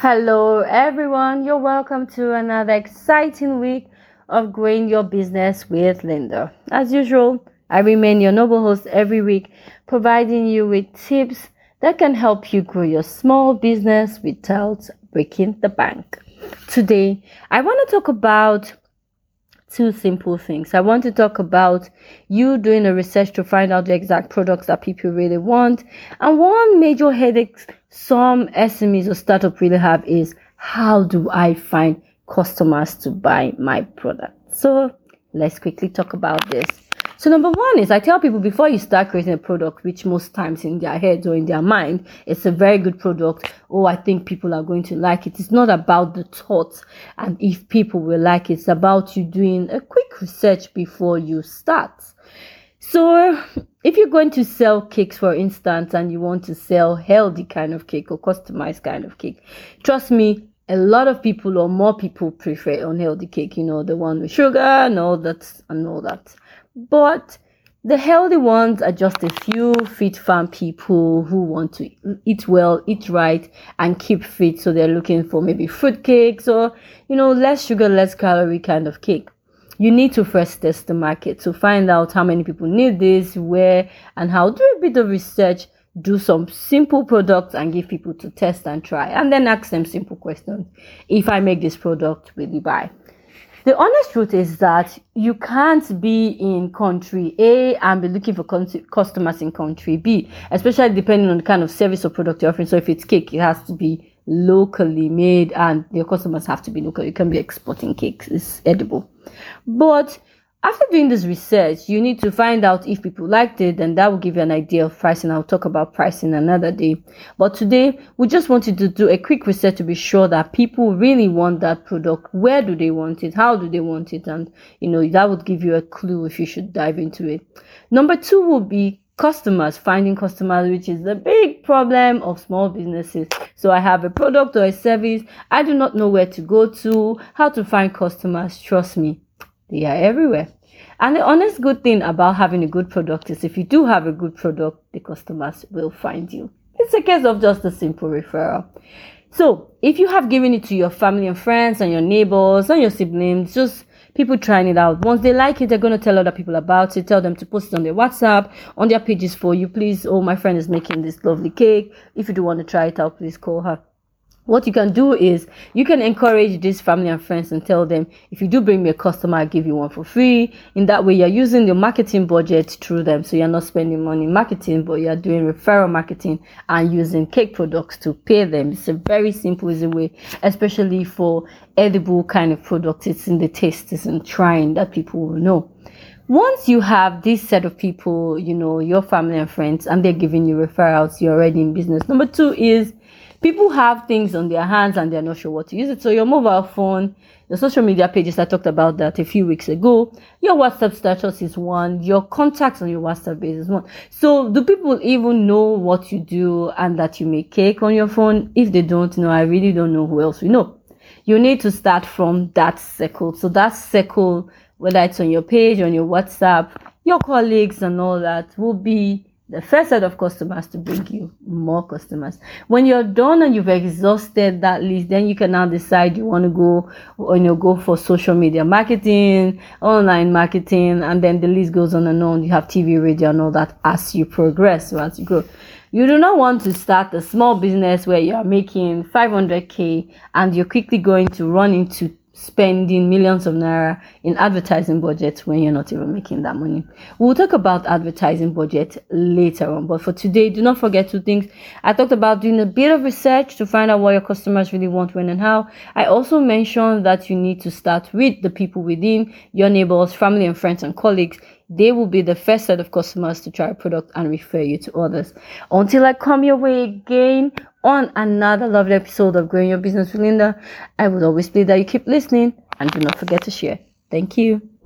Hello, everyone. You're welcome to another exciting week of growing your business with Linda. As usual, I remain your noble host every week, providing you with tips that can help you grow your small business without breaking the bank. Today, I want to talk about two simple things. I want to talk about you doing a research to find out the exact products that people really want. And one major headache some SMEs or startup really have is how do I find customers to buy my product? So let's quickly talk about this. So number one is I tell people before you start creating a product, which most times in their heads or in their mind, it's a very good product. Oh, I think people are going to like it. It's not about the thoughts and if people will like it. It's about you doing a quick research before you start. So if you're going to sell cakes, for instance, and you want to sell healthy kind of cake or customized kind of cake, trust me, a lot of people or more people prefer unhealthy cake, you know, the one with sugar and all that and all that. But the healthy ones are just a few fit farm people who want to eat well, eat right, and keep fit. So they're looking for maybe fruit cakes or, you know, less sugar, less calorie kind of cake. You need to first test the market to find out how many people need this, where, and how. Do a bit of research, do some simple products, and give people to test and try. And then ask them simple questions. If I make this product, will you buy? the honest truth is that you can't be in country A and be looking for customers in country B, especially depending on the kind of service or product you're offering. So if it's cake, it has to be locally made and your customers have to be local. You can be exporting cakes, it's edible. But after doing this research, you need to find out if people liked it, and that will give you an idea of pricing. I'll talk about pricing another day. But today, we just wanted to do a quick research to be sure that people really want that product. Where do they want it? How do they want it? And, you know, that would give you a clue if you should dive into it. Number two will be customers, finding customers, which is the big problem of small businesses. So I have a product or a service. I do not know where to go to, how to find customers. Trust me they are everywhere. And the honest good thing about having a good product is if you do have a good product, the customers will find you. It's a case of just a simple referral. So if you have given it to your family and friends and your neighbors and your siblings, just people trying it out. Once they like it, they're going to tell other people about it. Tell them to post it on their WhatsApp, on their pages for you. Please, oh, my friend is making this lovely cake. If you do want to try it out, please call her what you can do is you can encourage this family and friends and tell them if you do bring me a customer i'll give you one for free. In that way you're using your marketing budget through them so you're not spending money marketing but you're doing referral marketing and using cake products to pay them. It's a very simple easy way especially for edible kind of products. It's in the taste it's in trying that people will know. Once you have this set of people you know your family and friends and they're giving you referrals you're already in business. Number two is people have things on their hands and they're not sure what to use it. So your mobile phone, the social media pages, I talked about that a few weeks ago. Your WhatsApp status is one. Your contacts on your WhatsApp base is one. So do people even know what you do and that you make cake on your phone? If they don't know, I really don't know who else we know. You need to start from that circle. So that circle, whether it's on your page, on your WhatsApp, your colleagues and all that will be the first set of customers to bring you more customers. When you're done and you've exhausted that list, then you can now decide you want to go on you go for social media marketing, online marketing, and then the list goes on and on. You have TV, radio, and all that as you progress, so as you grow. You do not want to start a small business where you are making 500k and you're quickly going to run into spending millions of naira in advertising budgets when you're not even making that money. We'll talk about advertising budget later on, but for today, do not forget two things. I talked about doing a bit of research to find out what your customers really want, when, and how. I also mentioned that you need to start with the people within your neighbors, family, and friends and colleagues they will be the first set of customers to try a product and refer you to others. Until I come your way again on another lovely episode of Growing Your Business with Linda, I would always plead that you keep listening and do not forget to share. Thank you.